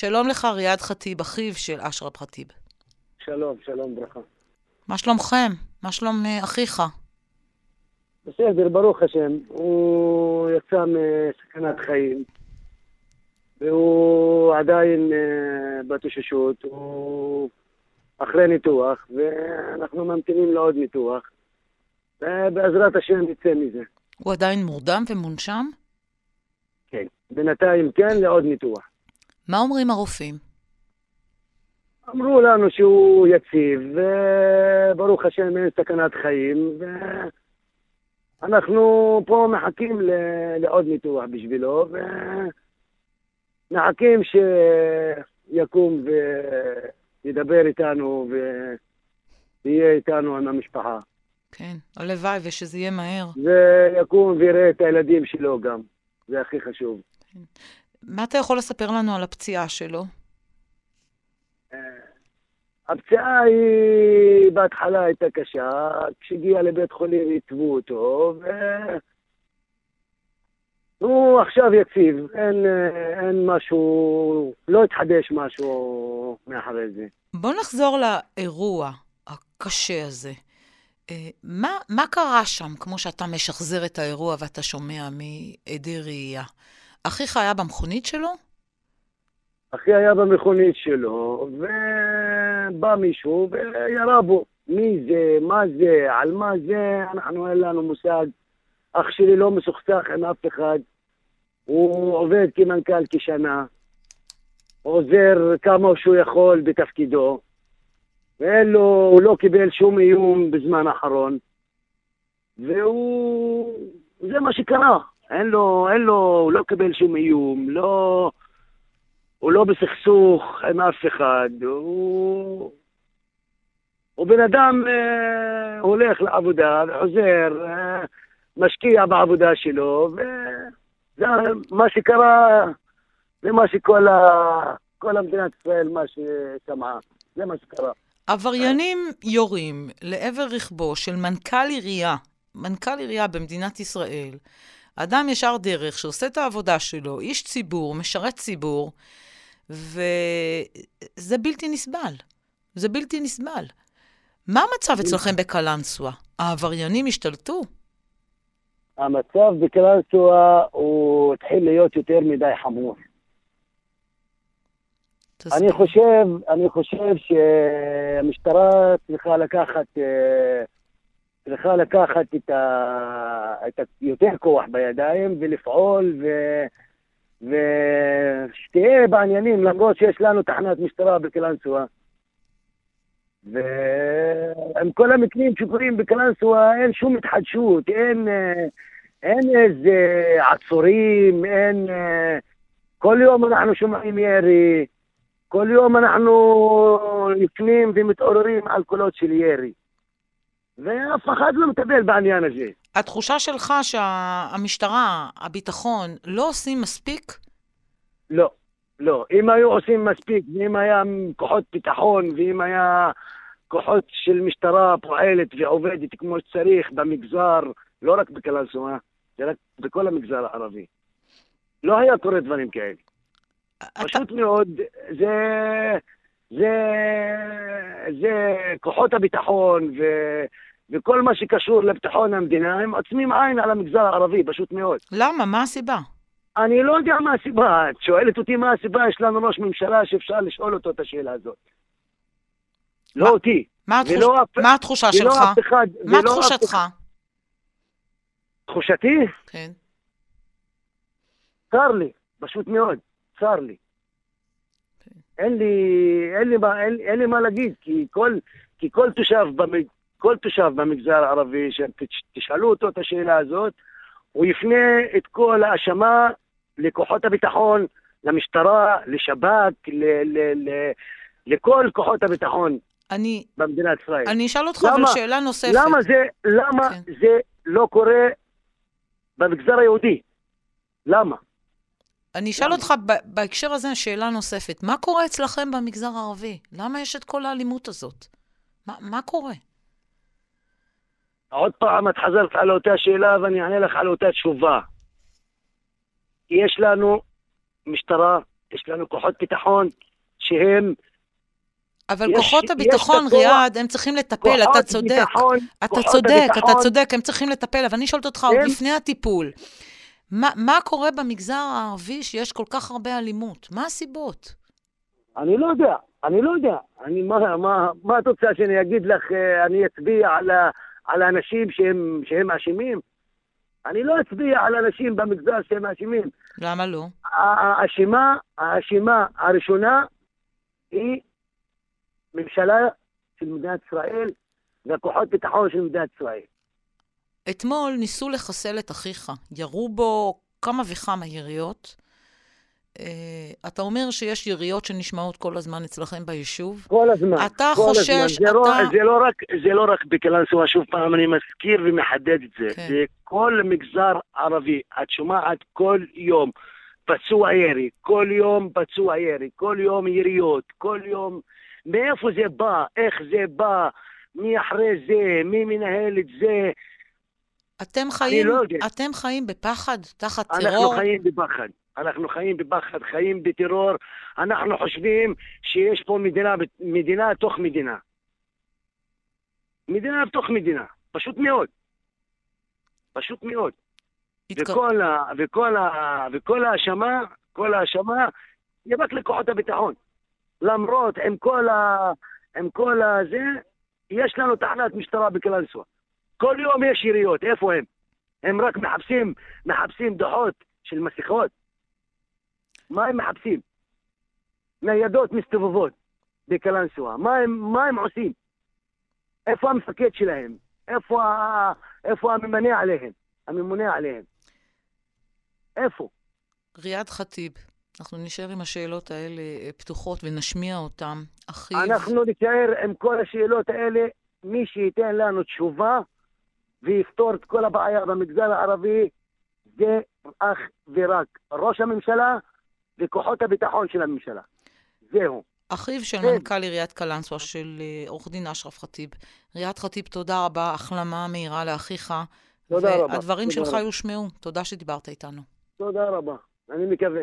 שלום לך, ריאד ח'טיב, אחיו של אשרף ח'טיב. שלום, שלום, ברכה. מה שלומכם? מה שלום אה, אחיך? בסדר, ברוך השם. הוא יצא מסכנת חיים, והוא עדיין uh, בהתאוששות, הוא אחרי ניתוח, ואנחנו ממתינים לעוד ניתוח, ובעזרת השם נצא מזה. הוא עדיין מורדם ומונשם? כן. בינתיים כן, לעוד ניתוח. מה אומרים הרופאים? אמרו לנו שהוא יציב, וברוך השם אין סכנת חיים, ואנחנו פה מחכים לעוד ניתוח בשבילו, ומחכים שיקום וידבר איתנו ויהיה איתנו עם המשפחה. כן, הלוואי ושזה יהיה מהר. ויקום ויראה את הילדים שלו גם, זה הכי חשוב. כן. מה אתה יכול לספר לנו על הפציעה שלו? אה, הפציעה היא בהתחלה הייתה קשה, כשהגיע לבית חולים עיצבו אותו, והוא עכשיו יציב, אין, אין משהו, לא התחדש משהו מאחורי זה. בוא נחזור לאירוע הקשה הזה. אה, מה, מה קרה שם, כמו שאתה משחזר את האירוע ואתה שומע מעדי ראייה? אחיך היה במכונית שלו? אחי היה במכונית שלו, ובא מישהו וירה בו. מי זה, מה זה, על מה זה, אנחנו אין לנו מושג. אח שלי לא מסוכסך עם אף אחד. הוא עובד כמנכ"ל כשנה, עוזר כמה שהוא יכול בתפקידו, ואין לו, הוא לא קיבל שום איום בזמן האחרון, והוא... זה מה שקרה. אין לו, אין לו, הוא לא קיבל שום איום, לא... הוא לא בסכסוך עם אף אחד, הוא... הוא בן אדם אה, הולך לעבודה וחוזר, אה, משקיע בעבודה שלו, וזה מה שקרה, זה מה שכל ה... כל המדינת ישראל, מה ששמעה, זה מה שקרה. עבריינים יורים לעבר רכבו של מנכ"ל עירייה, מנכ"ל עירייה במדינת ישראל, אדם ישר דרך שעושה את העבודה שלו, איש ציבור, משרת ציבור, וזה בלתי נסבל. זה בלתי נסבל. מה המצב אצלכם בקלנסווה? העבריינים השתלטו? המצב בקלנסווה הוא התחיל להיות יותר מדי חמור. אני חושב, אני חושב שהמשטרה צריכה לקחת אה, צריכה לקחת את, ה... את ה... יותר כוח בידיים ולפעול ו... ושתהיה בעניינים, למרות שיש לנו תחנת משטרה בקלנסווה. ועם כל המקרים שקורים בקלנסווה אין שום התחדשות, אין, אין איזה עצורים, אין... כל יום אנחנו שומעים ירי, כל יום אנחנו יפנים ומתעוררים על קולות של ירי. ואף אחד לא מטפל בעניין הזה. התחושה שלך שהמשטרה, הביטחון, לא עושים מספיק? לא, לא. אם היו עושים מספיק, ואם היה כוחות ביטחון, ואם היה כוחות של משטרה פועלת ועובדת כמו שצריך במגזר, לא רק בקלנסווה, זה רק בכל המגזר הערבי. לא היה קורה דברים כאלה. אתה... פשוט מאוד, זה... זה, זה כוחות הביטחון ו, וכל מה שקשור לביטחון המדינה, הם עוצמים עין על המגזר הערבי, פשוט מאוד. למה? מה הסיבה? אני לא יודע מה הסיבה. את שואלת אותי מה הסיבה, יש לנו ראש ממשלה שאפשר לשאול אותו את השאלה הזאת. לא מה, לא אותי. מה, התחוש... אף... מה התחושה שלך? אחד, מה תחושתך? תחושתי? כן. צר לי, פשוט מאוד, צר לי. אין לי, אין לי, מה, אין, אין לי מה להגיד, כי כל, כי כל תושב, במג, כל תושב במגזר הערבי, שתשאלו אותו את השאלה הזאת, הוא יפנה את כל האשמה לכוחות הביטחון, למשטרה, לשב"כ, ל, ל, ל, לכל כוחות הביטחון אני, במדינת ישראל. אני אשאל אותך אבל שאלה נוספת. למה זה, למה כן. זה לא קורה במגזר היהודי? למה? אני אשאל אותך בהקשר הזה שאלה נוספת. מה קורה אצלכם במגזר הערבי? למה יש את כל האלימות הזאת? מה, מה קורה? עוד פעם את חזרת על אותה שאלה ואני אענה לך על אותה תשובה. יש לנו משטרה יש לנו כוחות ביטחון שהם... אבל יש- כוחות הביטחון, ריאד, הם צריכים לטפל, אתה צודק. ביטחון, אתה צודק, אתה הביטחון- צודק, הם צריכים לטפל, אבל אני שואלת אותך עוד כן. לפני הטיפול. מה, מה קורה במגזר הערבי שיש כל כך הרבה אלימות? מה הסיבות? אני לא יודע, אני לא יודע. אני, מה, מה, מה את רוצה שאני אגיד לך, אה, אני אצביע על, על האנשים שהם, שהם אשמים? אני לא אצביע על אנשים במגזר שהם אשמים. למה לא? האשמה, האשמה הראשונה היא ממשלה של מדינת ישראל והכוחות ביטחון של מדינת ישראל. אתמול ניסו לחסל את אחיך, ירו בו כמה וכמה יריות. אה, אתה אומר שיש יריות שנשמעות כל הזמן אצלכם ביישוב. כל הזמן. אתה כל חושש, הזמן. זה, לא, אתה- זה, לא רק, זה לא רק בקלנסווה, שוב פעם אני מזכיר ומחדד את זה. כן. זה כל מגזר ערבי. את שומעת כל יום פצוע ירי, כל יום פצוע ירי, כל יום יריות, כל יום... מאיפה זה בא? איך זה בא? מי אחרי זה? מי מנהל את זה? אתם חיים, לא יודע. אתם חיים בפחד, תחת אנחנו טרור? חיים בפחד. אנחנו חיים בפחד, חיים בטרור. אנחנו חושבים שיש פה מדינה, מדינה תוך מדינה. מדינה בתוך מדינה. פשוט מאוד. פשוט מאוד. התק- וכל, ה, וכל, ה, וכל ההאשמה, כל ההאשמה, היא רק לכוחות הביטחון. למרות, עם כל, ה, עם כל הזה, יש לנו תחנת משטרה בקלנסווה. כל יום יש יריות, איפה הם? הם רק מחפשים, מחפשים דוחות של מסכות. מה הם מחפשים? ניידות מסתובבות בקלנסווה. מה הם, מה הם עושים? איפה המפקד שלהם? איפה, איפה הממונה עליהם? הממונה עליהם? איפה? ריאד ח'טיב, אנחנו נשאר עם השאלות האלה אה, פתוחות ונשמיע אותן. אחיו, אנחנו נישאר עם כל השאלות האלה, מי שייתן לנו תשובה ויפתור את כל הבעיה במגזר הערבי זה אך ורק ראש הממשלה וכוחות הביטחון של הממשלה. זהו. אחיו של כן. מנכ"ל עיריית קלנסווה, של אה, עורך דין אשרף ח'טיב. ריאד ח'טיב, תודה רבה, החלמה מהירה לאחיך. תודה רבה, והדברים שלך. יושמעו. תודה שדיברת איתנו. תודה רבה. אני מקווה.